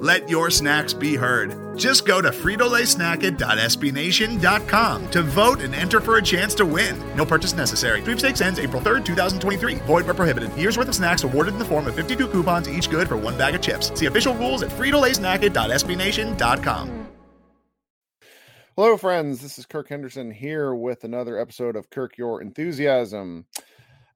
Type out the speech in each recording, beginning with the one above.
Let your snacks be heard. Just go to fritolaysnacket.sbnation.com to vote and enter for a chance to win. No purchase necessary. Sweepstakes ends April 3rd, 2023. Void where prohibited. Year's worth of snacks awarded in the form of 52 coupons, each good for one bag of chips. See official rules at fritolaysnacket.sbnation.com. Hello, friends. This is Kirk Henderson here with another episode of Kirk Your Enthusiasm.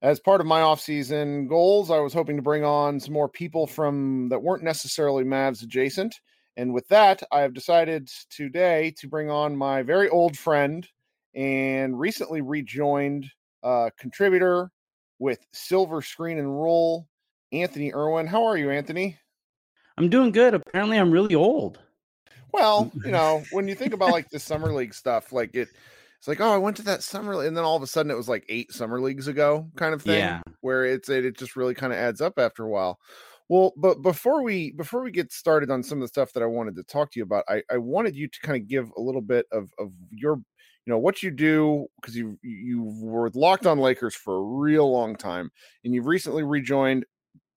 As part of my off-season goals, I was hoping to bring on some more people from that weren't necessarily Mavs adjacent. And with that, I have decided today to bring on my very old friend and recently rejoined uh, contributor with Silver Screen and Roll, Anthony Irwin. How are you, Anthony? I'm doing good. Apparently, I'm really old. Well, you know, when you think about like the summer league stuff, like it, it's like, oh, I went to that summer, and then all of a sudden it was like eight summer leagues ago, kind of thing. Yeah. Where it's it, it just really kind of adds up after a while. Well, but before we before we get started on some of the stuff that I wanted to talk to you about, I, I wanted you to kind of give a little bit of of your you know what you do because you you were locked on Lakers for a real long time, and you've recently rejoined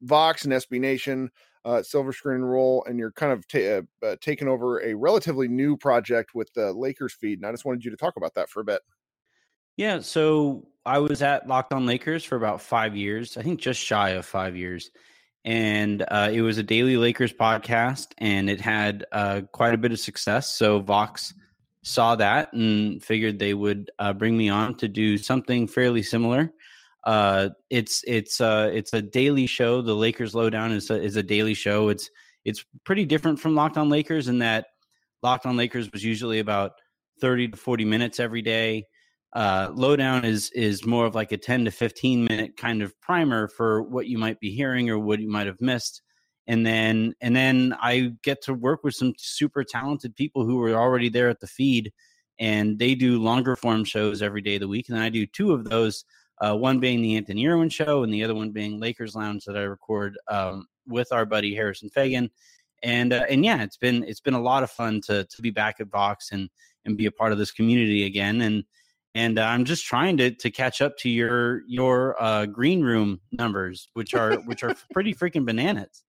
Vox and SB Nation uh, Silver Screen Roll, and you're kind of ta- uh, uh, taking over a relatively new project with the Lakers feed. And I just wanted you to talk about that for a bit. Yeah, so I was at Locked On Lakers for about five years, I think just shy of five years. And uh, it was a daily Lakers podcast, and it had uh, quite a bit of success. So Vox saw that and figured they would uh, bring me on to do something fairly similar. Uh, it's it's uh, it's a daily show. The Lakers Lowdown is a, is a daily show. It's it's pretty different from Locked On Lakers in that Locked On Lakers was usually about thirty to forty minutes every day. Uh, Lowdown is is more of like a ten to fifteen minute kind of primer for what you might be hearing or what you might have missed and then and then I get to work with some super talented people who are already there at the feed, and they do longer form shows every day of the week, and I do two of those uh, one being the Anthony Irwin show, and the other one being Lakers Lounge that I record um, with our buddy Harrison Faigen. And uh, and yeah, it's been it's been a lot of fun to to be back at Vox and and be a part of this community again. And and uh, I'm just trying to to catch up to your your uh, green room numbers, which are which are pretty freaking bananas.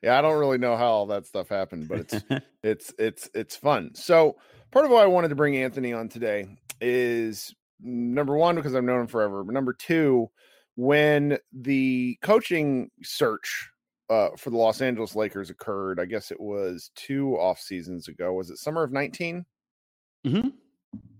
Yeah, I don't really know how all that stuff happened, but it's it's it's it's fun. So part of why I wanted to bring Anthony on today is number one because I've known him forever, but number two, when the coaching search uh, for the Los Angeles Lakers occurred, I guess it was two off seasons ago. Was it summer of 19? Mm-hmm.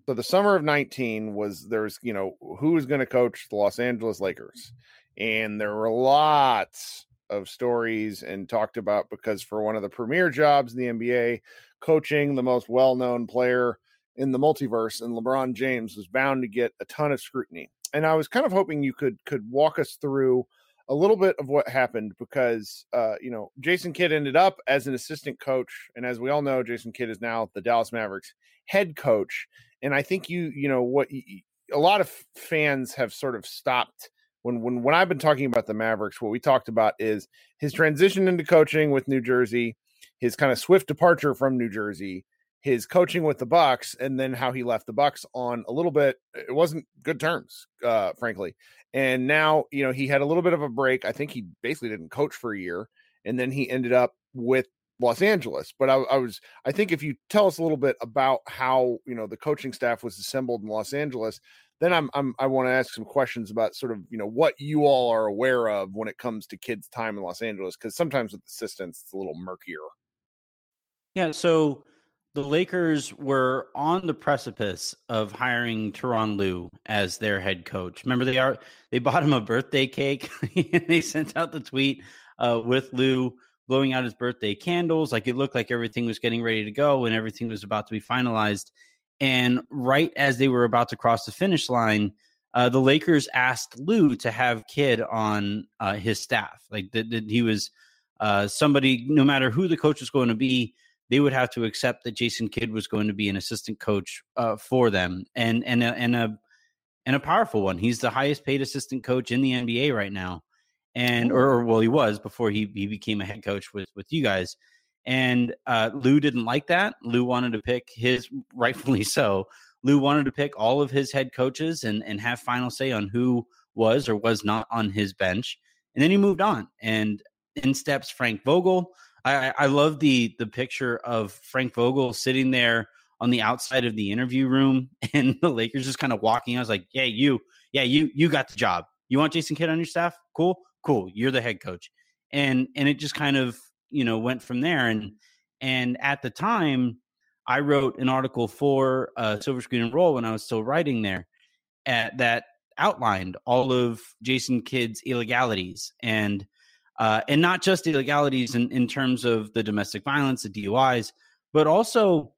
So the summer of 19 was there's, you know, who is going to coach the Los Angeles Lakers? And there were lots of stories and talked about because for one of the premier jobs in the NBA, coaching the most well known player in the multiverse and LeBron James was bound to get a ton of scrutiny. And I was kind of hoping you could could walk us through a little bit of what happened because uh, you know Jason Kidd ended up as an assistant coach, and as we all know, Jason Kidd is now the Dallas Mavericks head coach. and I think you you know what a lot of fans have sort of stopped when when when I've been talking about the Mavericks, what we talked about is his transition into coaching with New Jersey, his kind of swift departure from New Jersey, his coaching with the Bucks, and then how he left the Bucks on a little bit. It wasn't good terms, uh, frankly. And now you know he had a little bit of a break. I think he basically didn't coach for a year, and then he ended up with Los Angeles. But I, I, was, I think, if you tell us a little bit about how you know the coaching staff was assembled in Los Angeles, then I'm, I'm I want to ask some questions about sort of you know what you all are aware of when it comes to Kidd's time in Los Angeles because sometimes with assistants it's a little murkier. Yeah, so the Lakers were on the precipice of hiring Tyronn Lue as their head coach. Remember, they are they bought him a birthday cake. And they sent out the tweet uh, with Lue blowing out his birthday candles. Like it looked like everything was getting ready to go and everything was about to be finalized. And right as they were about to cross the finish line, uh, the Lakers asked Lue to have Kidd on uh, his staff. Like that, that he was uh, somebody, no matter who the coach was going to be, they would have to accept that Jason Kidd was going to be an assistant coach uh, for them, and and a, and a and a powerful one. He's the highest paid assistant coach in the NBA right now, and or, or well, he was before he he became a head coach with with you guys. And uh, Lue didn't like that. Lue wanted to pick his, rightfully so. Lue wanted to pick all of his head coaches and, and have final say on who was or was not on his bench. And then he moved on. And in steps Frank Vogel. I, I love the the picture of Frank Vogel sitting there on the outside of the interview room and the Lakers just kind of walking. I was like, Yeah, you, yeah, you you got the job. You want Jason Kidd on your staff? Cool, cool. You're the head coach. And and it just kind of you know went from there and and at the time i wrote an article for uh, silver screen and roll when i was still writing there at, that outlined all of jason kidd's illegalities and uh, and not just illegalities in, in terms of the domestic violence the duis but also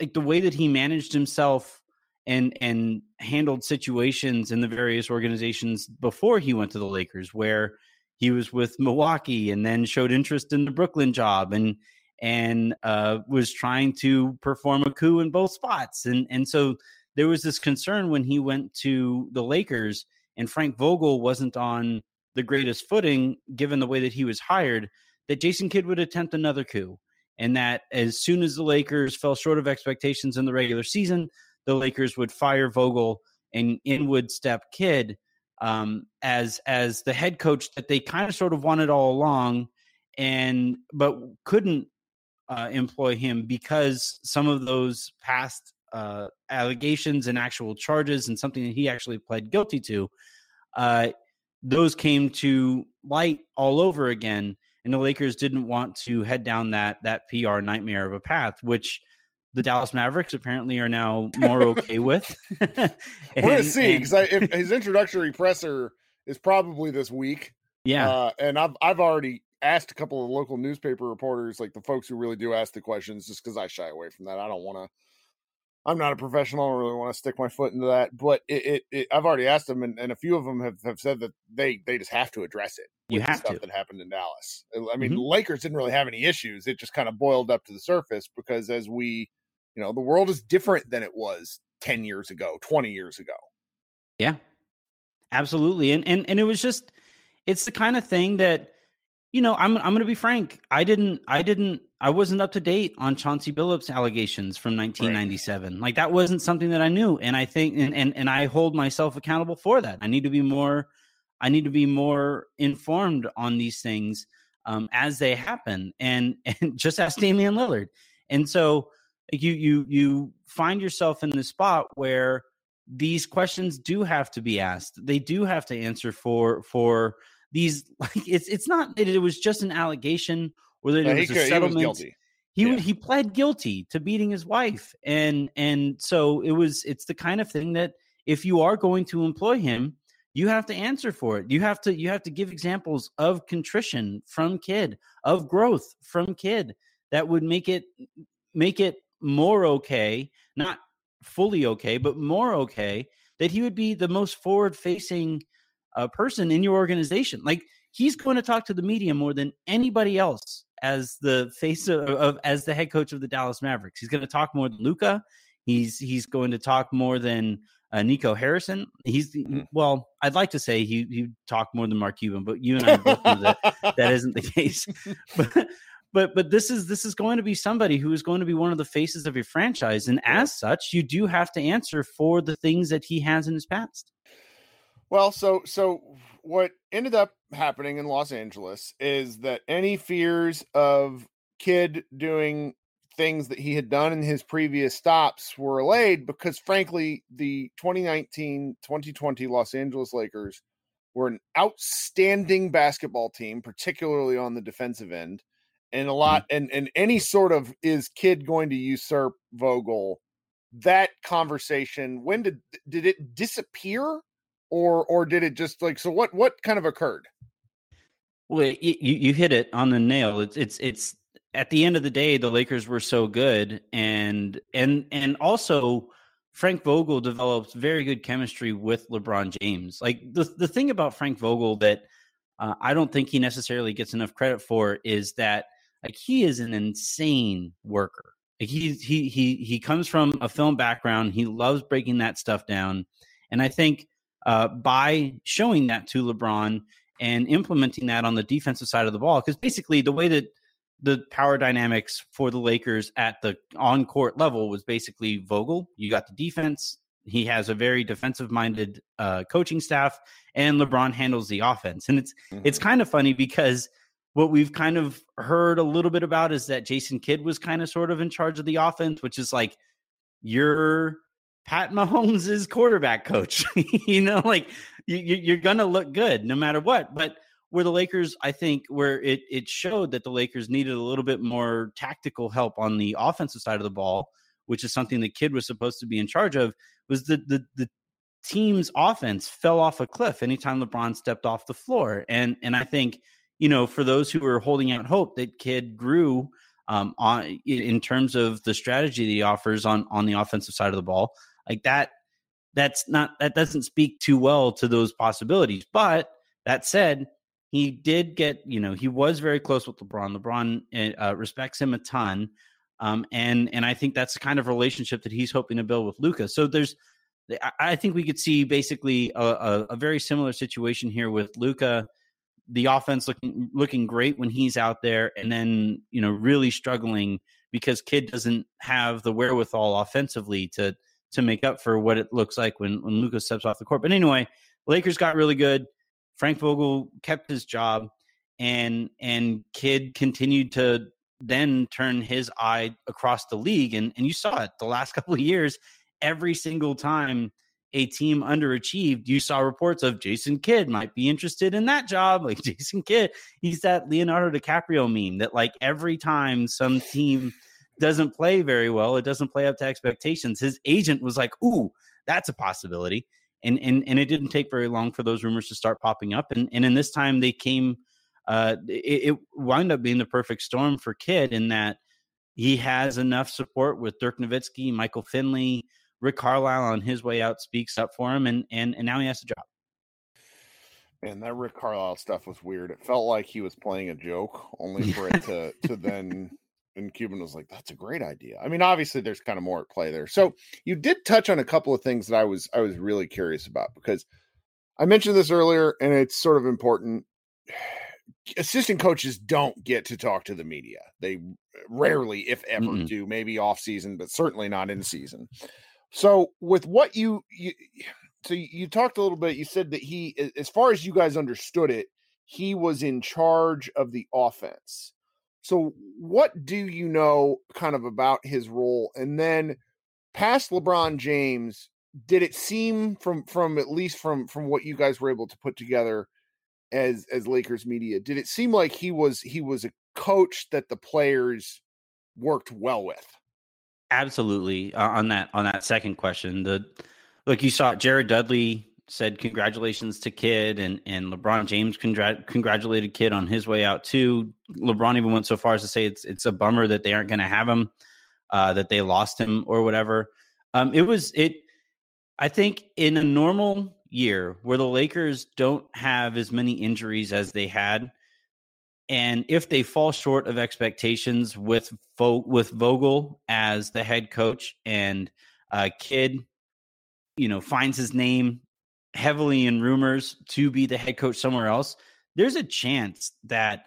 like the way that he managed himself and and handled situations in the various organizations before he went to the lakers where he was with Milwaukee and then showed interest in the Brooklyn job and and uh, was trying to perform a coup in both spots. And and so there was this concern when he went to the Lakers and Frank Vogel wasn't on the greatest footing given the way that he was hired that Jason Kidd would attempt another coup. And that as soon as the Lakers fell short of expectations in the regular season, the Lakers would fire Vogel and in would step Kidd um, as as the head coach that they kind of sort of wanted all along, and but couldn't uh, employ him because some of those past uh, allegations and actual charges and something that he actually pled guilty to, uh, those came to light all over again, and the Lakers didn't want to head down that that PR nightmare of a path, which the Dallas Mavericks apparently are now more okay with. and, We're gonna see because his introductory presser is probably this week. Yeah, uh, and I've I've already asked a couple of local newspaper reporters, like the folks who really do ask the questions, just because I shy away from that. I don't want to. I'm not a professional. I don't really want to stick my foot into that. But it, it, it I've already asked them, and, and, a few of them have, have said that they they just have to address it. You have stuff to. that happened in Dallas. I mean, mm-hmm. Lakers didn't really have any issues. It just kind of boiled up to the surface because as we you know, the world is different than it was 10 years ago, 20 years ago. Yeah. Absolutely. And and and it was just it's the kind of thing that you know, I'm I'm going to be frank. I didn't I didn't I wasn't up to date on Chauncey Billups allegations from 1997. Right. Like that wasn't something that I knew and I think and, and and I hold myself accountable for that. I need to be more I need to be more informed on these things um, as they happen and and just ask Damian Lillard. And so you you you find yourself in the spot where these questions do have to be asked. They do have to answer for for these. Like it's it's not that it was just an allegation or that it was a settlement. He, he, yeah. he pled guilty to beating his wife, and and so it was. It's the kind of thing that if you are going to employ him, you have to answer for it. You have to you have to give examples of contrition from Kidd, of growth from Kidd that would make it make it more okay, not fully okay, but more okay, that he would be the most forward facing uh, person in your organization. Like he's going to talk to the media more than anybody else as the face of, of, as the head coach of the Dallas Mavericks. He's going to talk more than Luka. He's he's going to talk more than uh, Nico Harrison. He's mm-hmm. well, I'd like to say he he talked more than Mark Cuban, but you and I both know that that isn't the case. But but but this is this is going to be somebody who is going to be one of the faces of your franchise, and as such, you do have to answer for the things that he has in his past. Well, so so what ended up happening in Los Angeles is that any fears of Kidd doing things that he had done in his previous stops were allayed because frankly the 2019-2020 Los Angeles Lakers were an outstanding basketball team particularly on the defensive end and a lot mm-hmm. and and any sort of is Kidd going to usurp Vogel that conversation when did did it disappear or or did it just like so what what kind of occurred well you you hit it on the nail it's it's it's at the end of the day, the Lakers were so good, and and and also Frank Vogel developed very good chemistry with LeBron James. Like the the thing about Frank Vogel that uh, I don't think he necessarily gets enough credit for is that like he is an insane worker. Like he he he he comes from a film background. He loves breaking that stuff down, and I think uh, by showing that to LeBron and implementing that on the defensive side of the ball, because basically the way that the power dynamics for the Lakers at the on court level was basically Vogel. You got the defense. He has a very defensive minded uh, coaching staff, and LeBron handles the offense. And it's mm-hmm. it's kind of funny because what we've kind of heard a little bit about is that Jason Kidd was kind of sort of in charge of the offense, which is like you're Pat Mahomes' is quarterback coach. you know, like you, you're gonna look good no matter what, but where the Lakers, I think, where it it showed that the Lakers needed a little bit more tactical help on the offensive side of the ball, which is something the kid was supposed to be in charge of, was the the the team's offense fell off a cliff anytime LeBron stepped off the floor. And and I think, you know, for those who were holding out hope that Kidd grew um, on in terms of the strategy that he offers on on the offensive side of the ball, like that that's not that doesn't speak too well to those possibilities. But that said, he did get, you know, he was very close with LeBron. LeBron eh, uh, respects him a ton, um, and and I think that's the kind of relationship that he's hoping to build with Luka. So there's, I think we could see basically a, a, a very similar situation here with Luka. The offense looking looking great when he's out there, and then you know really struggling because Kidd doesn't have the wherewithal offensively to to make up for what it looks like when when Luka steps off the court. But anyway, Lakers got really good. Frank Vogel kept his job, and and Kidd continued to then turn his eye across the league, and and you saw it the last couple of years. Every single time a team underachieved, you saw reports of Jason Kidd might be interested in that job. Like Jason Kidd, he's that Leonardo DiCaprio meme that like every time some team doesn't play very well, it doesn't play up to expectations. His agent was like, "Ooh, that's a possibility." and and and it didn't take very long for those rumors to start popping up and and in this time they came uh it, it wound up being the perfect storm for Kidd in that he has enough support with Dirk Nowitzki, Michael Finley, Rick Carlisle on his way out speaks up for him and and and now he has a job. And that Rick Carlisle stuff was weird. It felt like he was playing a joke, only for it to to then and Cuban was like, "That's a great idea." I mean, obviously, there's kind of more at play there. So you did touch on a couple of things that I was I was really curious about because I mentioned this earlier, and it's sort of important. Assistant coaches don't get to talk to the media. They rarely, if ever, mm do. Maybe off season, but certainly not in season. So with what you you so you talked a little bit. You said that he, as far as you guys understood it, he was in charge of the offense. So, what do you know kind of about his role? And then, past LeBron James, did it seem from from at least from from what you guys were able to put together as as Lakers media, did it seem like he was he was a coach that the players worked well with? Absolutely. Uh, on that on that second question, the look you saw Jared Dudley said congratulations to Kidd, and and LeBron James congr- congratulated Kidd on his way out too. LeBron even went so far as to say it's it's a bummer that they aren't going to have him, uh, that they lost him or whatever. Um, it was it. I think in a normal year where the Lakers don't have as many injuries as they had, and if they fall short of expectations with with Vogel as the head coach and uh, Kidd, you know, finds his name heavily in rumors to be the head coach somewhere else, there's a chance that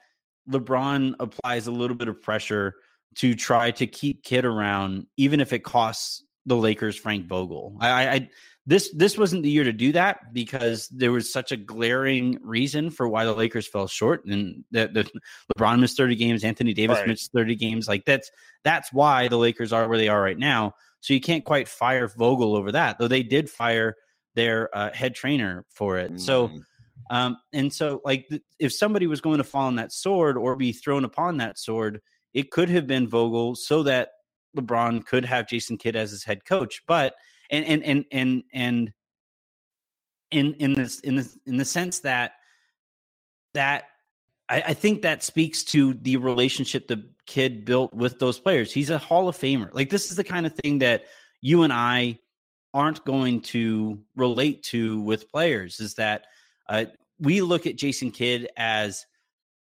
LeBron applies a little bit of pressure to try to keep Kidd around, even if it costs the Lakers Frank Vogel. I, I this this wasn't the year to do that because there was such a glaring reason for why the Lakers fell short and that the LeBron missed 30 games, Anthony Davis right. missed 30 games. Like that's that's why the Lakers are where they are right now. So you can't quite fire Vogel over that, though they did fire their uh, head trainer for it. Mm. So um, and so like th- if somebody was going to fall on that sword or be thrown upon that sword, it could have been Vogel so that LeBron could have Jason Kidd as his head coach. But and and and and and in in this in the in the sense that that I, I think that speaks to the relationship the Kidd built with those players. He's a Hall of Famer. Like this is the kind of thing that you and I aren't going to relate to with players. Is that uh, we look at Jason Kidd as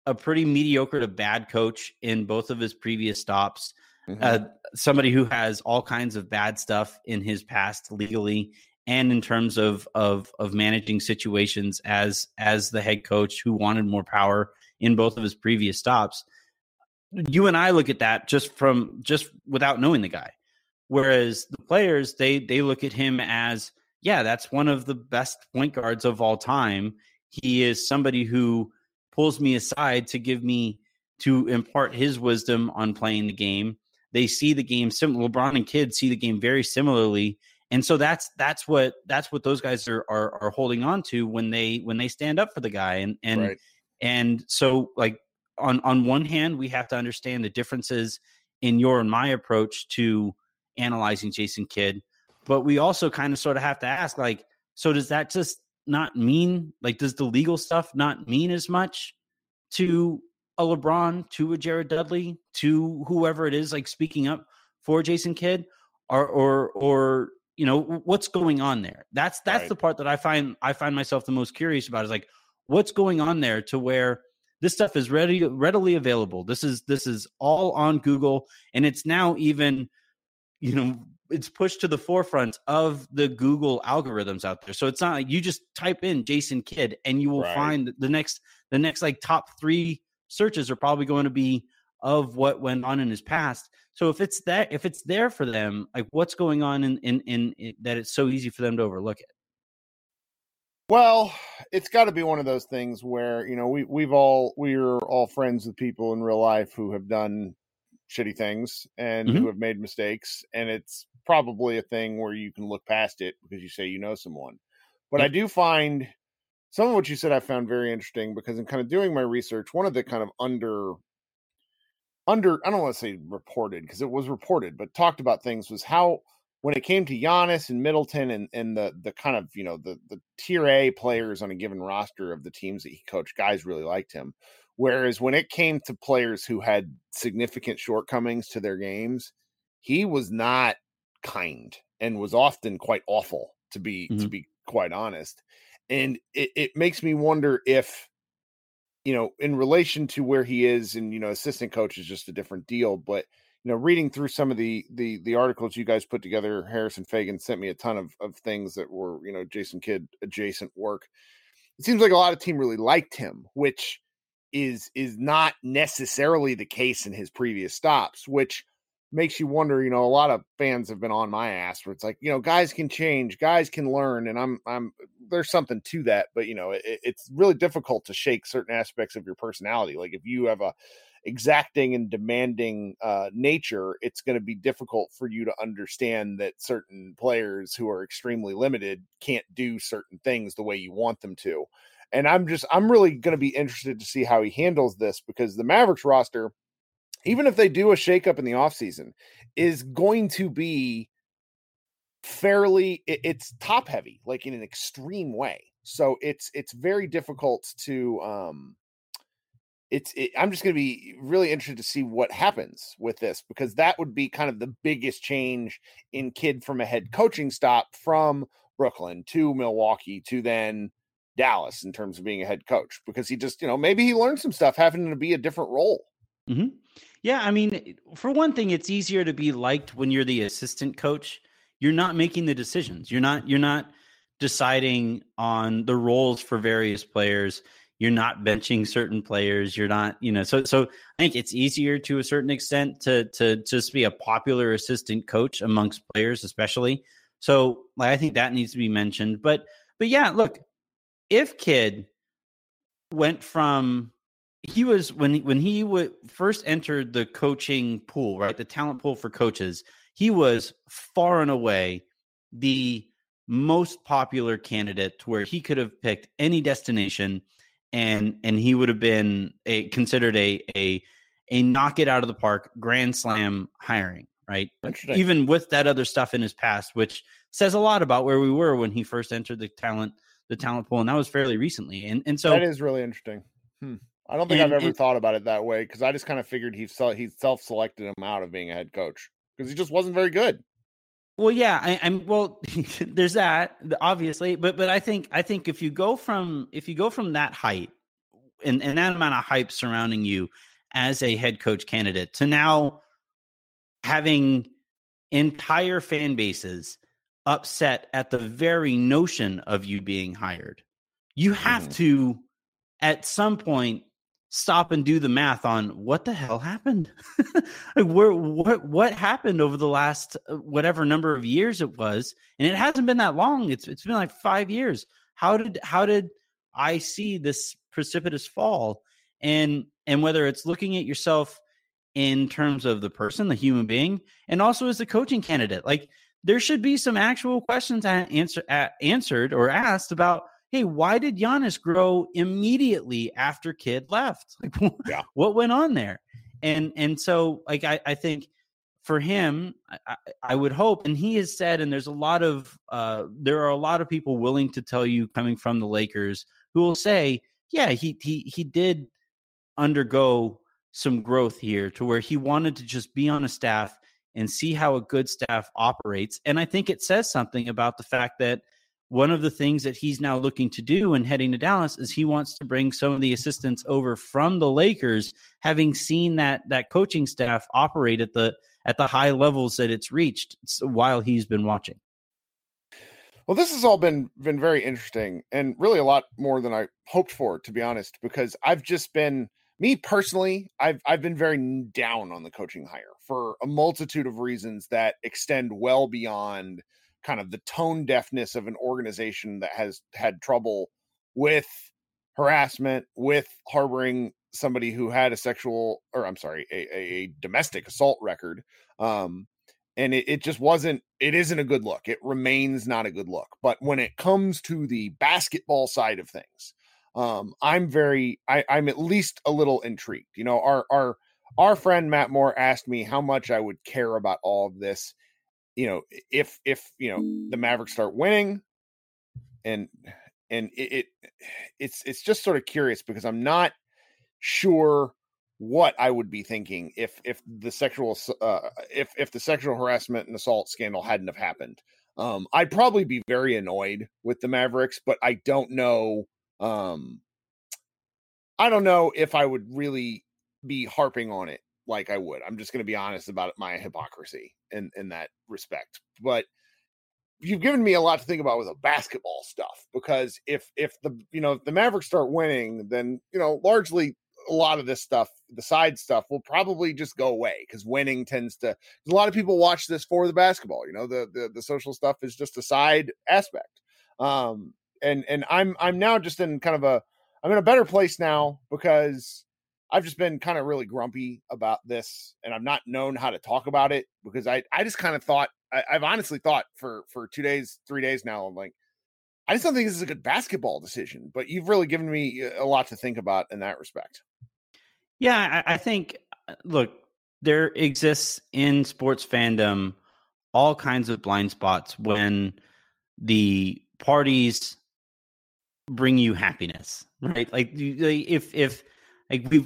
a pretty mediocre to bad coach in both of his previous stops. Mm-hmm. Uh, somebody who has all kinds of bad stuff in his past legally and in terms of of of managing situations as as the head coach who wanted more power in both of his previous stops you and I look at that just from just without knowing the guy whereas the players they they look at him as yeah that's one of the best point guards of all time he is somebody who pulls me aside to give me to impart his wisdom on playing the game they see the game similar. LeBron and kids see the game very similarly, and so that's that's what that's what those guys are are, are holding on to when they when they stand up for the guy. And and right. and so like on on one hand, we have to understand the differences in your and my approach to analyzing Jason Kidd, but we also kind of sort of have to ask like, so does that just not mean like does the legal stuff not mean as much to a LeBron to a Jared Dudley to whoever it is like speaking up for Jason Kidd? Or or or you know what's going on there? That's that's right. the part that I find I find myself the most curious about is like what's going on there to where this stuff is ready readily available. This is this is all on Google and it's now even you know it's pushed to the forefront of the Google algorithms out there. So it's not like you just type in Jason Kidd and you will right. find the next the next like top 3 searches are probably going to be of what went on in his past. So if it's that, if it's there for them, like what's going on in, in, in, in that it's so easy for them to overlook it? Well, it's got to be one of those things where you know we we've all we're all friends with people in real life who have done shitty things and mm-hmm. who have made mistakes, and it's probably a thing where you can look past it because you say you know someone. But I do find some of what you said I found very interesting because in kind of doing my research, one of the kind of under under I don't want to say reported because it was reported, but talked about things was how when it came to Giannis and Middleton and and the the kind of you know the the tier A players on a given roster of the teams that he coached, guys really liked him. Whereas when it came to players who had significant shortcomings to their games, he was not kind and was often quite awful to be mm-hmm. to be quite honest and it, it makes me wonder if you know in relation to where he is and you know assistant coach is just a different deal but you know reading through some of the the the articles you guys put together harrison Faigen sent me a ton of of things that were you know jason kidd adjacent work it seems like a lot of team really liked him which is is not necessarily the case in his previous stops which makes you wonder, you know, a lot of fans have been on my ass where it's like, you know, guys can change, guys can learn, and I'm, I'm, there's something to that, but you know, it, it's really difficult to shake certain aspects of your personality. Like if you have a exacting and demanding uh, nature, it's going to be difficult for you to understand that certain players who are extremely limited can't do certain things the way you want them to. And I'm just, I'm really going to be interested to see how he handles this because the Mavericks roster even if they do a shakeup in the offseason, is going to be fairly it, it's top heavy, like in an extreme way. So it's it's very difficult to um it's it, I'm just going to be really interested to see what happens with this because that would be kind of the biggest change in Kidd from a head coaching stop from Brooklyn to Milwaukee to then Dallas in terms of being a head coach because he just you know maybe he learned some stuff having to be a different role. Mm-hmm. Yeah, I mean, for one thing, it's easier to be liked when you're the assistant coach you're not making the decisions. You're not you're not deciding on the roles for various players. You're not benching certain players. You're not, you know, so so I think it's easier to a certain extent to to just be a popular assistant coach amongst players, especially. So like I think that needs to be mentioned. But but yeah, look, if Kidd went from he was when he, when he would first entered the coaching pool, right, the talent pool for coaches, he was far and away the most popular candidate to where he could have picked any destination and and he would have been a considered a a a knock it out of the park grand slam hiring right? Even with that other stuff in his past which says a lot about where we were when he first entered the talent the talent pool and that was fairly recently and and so that is really interesting hmm. i don't think and, i've ever and, thought about it that way because i just kind of figured he he self-selected him out of being a head coach because he just wasn't very good well, yeah, I, am well. there's that obviously, but but I think I think if you go from if you go from that height and, and that amount of hype surrounding you as a head coach candidate to now having entire fan bases upset at the very notion of you being hired, you have mm. to at some point stop and do the math on what the hell happened? Like where what what happened over the last uh, whatever number of years it was and it hasn't been that long. It's it's been like 5 years. How did how did i see this precipitous fall? And and whether it's looking at yourself in terms of the person the human being and also as the coaching candidate like there should be some actual questions answer, answered or asked about hey, why did Giannis grow immediately after Kidd left? Like, yeah. what went on there? And and so, like, I, I think for him, I, I, would hope, and he has said, and there's a lot of uh, there are a lot of people willing to tell you coming from the Lakers who will say, yeah, he he he did undergo some growth here to where he wanted to just be on a staff and see how a good staff operates. And I think it says something about the fact that one of the things that he's now looking to do and heading to Dallas is he wants to bring some of the assistants over from the Lakers, having seen that that coaching staff operate at the at the high levels that it's reached while he's been watching. Well, this has all been been very interesting and really a lot more than I hoped for, to be honest, because I've just been me personally, I've I've been very down on the coaching hire for a multitude of reasons that extend well beyond kind of the tone deafness of an organization that has had trouble with harassment, with harboring somebody who had a sexual or I'm sorry, a, a domestic assault record. Um, and it, it just wasn't it isn't a good look. It remains not a good look. But when it comes to the basketball side of things, um, I'm very I, I'm at least a little intrigued. You know, our our our friend Matt Moore asked me how much I would care about all of this you know, if if you know the Mavericks start winning, and and it, it it's it's just sort of curious because I'm not sure what I would be thinking if if the sexual uh, if if the sexual harassment and assault scandal hadn't have happened. Um, I'd probably be very annoyed with the Mavericks, but I don't know. Um, I don't know if I would really be harping on it like I would. I'm just going to be honest about my hypocrisy in in that respect. But you've given me a lot to think about with the basketball stuff because if if the you know if the Mavericks start winning, then you know largely a lot of this stuff, the side stuff, will probably just go away because winning tends to. A lot of people watch this for the basketball. You know, the the, the social stuff is just a side aspect. Um, and and I'm I'm now just in kind of a I'm in a better place now because I've just been kind of really grumpy about this, and I've not known how to talk about it because I I just kind of thought I, have honestly thought for for two days, three days now. I'm like, I just don't think this is a good basketball decision. But you've really given me a lot to think about in that respect. Yeah, I, I think uh, look, there exists in sports fandom all kinds of blind spots when the parties bring you happiness, right? Like if if like we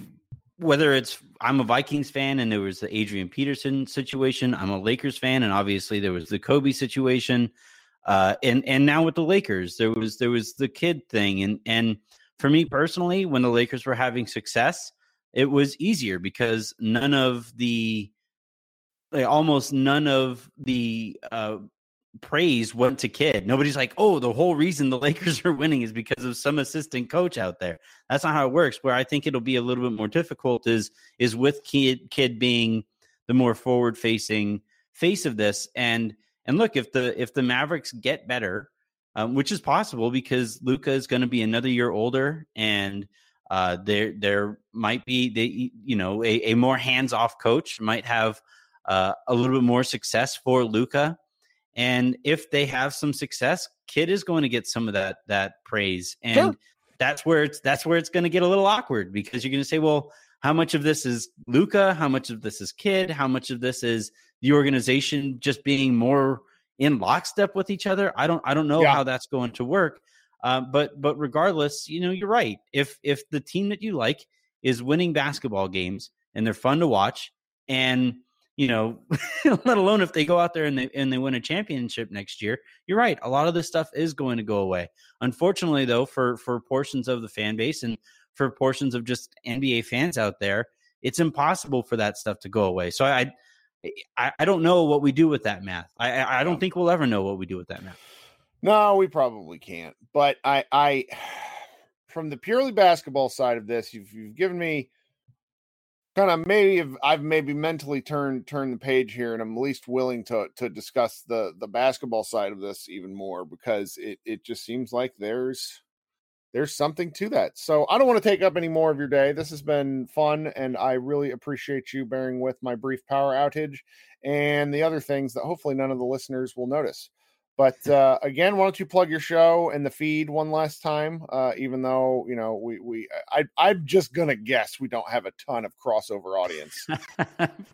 whether it's I'm a Vikings fan and there was the Adrian Peterson situation, I'm a Lakers fan and obviously there was the Kobe situation, uh, and and now with the Lakers there was there was the Kidd thing and and for me personally when the Lakers were having success it was easier because none of the like, almost none of the uh, praise went to Kidd. Nobody's like, oh, the whole reason the Lakers are winning is because of some assistant coach out there. That's not how it works. Where I think it'll be a little bit more difficult is is with Kidd Kidd being the more forward facing face of this. And and look, if the if the Mavericks get better, um, which is possible because Luka is going to be another year older, and uh, there there might be they you know a, a more hands off coach might have uh, a little bit more success for Luka. And if they have some success, Kidd is going to get some of that that praise, and that's where it's that's where it's going to get a little awkward because you're going to say, well, how much of this is Luka? How much of this is Kidd? How much of this is the organization just being more in lockstep with each other? I don't I don't know yeah. how that's going to work. Uh, but but regardless, you know, you're right. If if the team that you like is winning basketball games and they're fun to watch, and you know, let alone if they go out there and they and they win a championship next year. You're right. A lot of this stuff is going to go away. Unfortunately, though, for for portions of the fan base and for portions of just NBA fans out there, it's impossible for that stuff to go away. So I I, I don't know what we do with that math. I I don't think we'll ever know what we do with that math. No, we probably can't. But I I from the purely basketball side of this, you've you've given me kind of maybe I've maybe mentally turned turned the page here, and I'm least willing to to discuss the the basketball side of this even more because it it just seems like there's there's something to that. So I don't want to take up any more of your day. This has been fun, and I really appreciate you bearing with my brief power outage and the other things that hopefully none of the listeners will notice. But uh, again, why don't you plug your show and the feed one last time? Uh, even though you know we we I I'm just gonna guess we don't have a ton of crossover audience.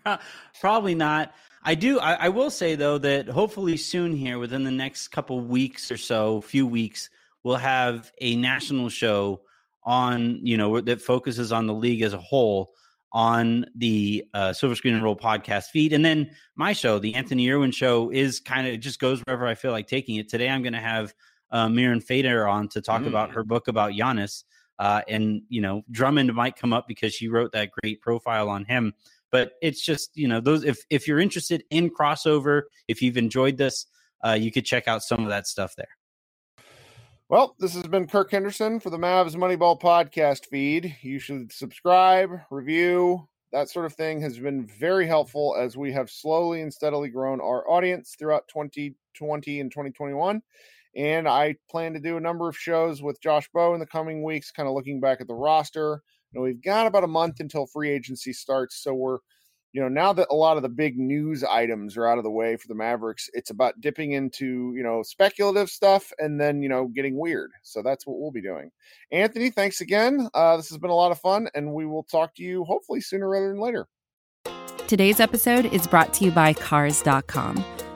Probably not. I do. I, I, will say though that hopefully soon here, within the next couple weeks or so, few weeks, we'll have a national show on you know that focuses on the league as a whole on the uh, Silver Screen and Roll podcast feed. And then my show, the Anthony Irwin show, is kind of it just goes wherever I feel like taking it. Today, I'm going to have uh, Mirin Fader on to talk mm. about her book about Giannis. Uh, and, you know, Drummond might come up because she wrote that great profile on him. But it's just, you know, those if, if you're interested in crossover, if you've enjoyed this, uh, you could check out some of that stuff there. Well, this has been Kirk Henderson for the Mavs Moneyball podcast feed. You should subscribe, review, that sort of thing has been very helpful as we have slowly and steadily grown our audience throughout 2020 and 2021. And I plan to do a number of shows with Josh Bowe in the coming weeks, kind of looking back at the roster. You know, we've got about a month until free agency starts, so we're you know, now that a lot of the big news items are out of the way for the Mavericks, it's about dipping into, you know, speculative stuff and then, you know, getting weird. So that's what we'll be doing. Anthony, thanks again. Uh, this has been a lot of fun, and we will talk to you hopefully sooner rather than later. Today's episode is brought to you by Cars.com.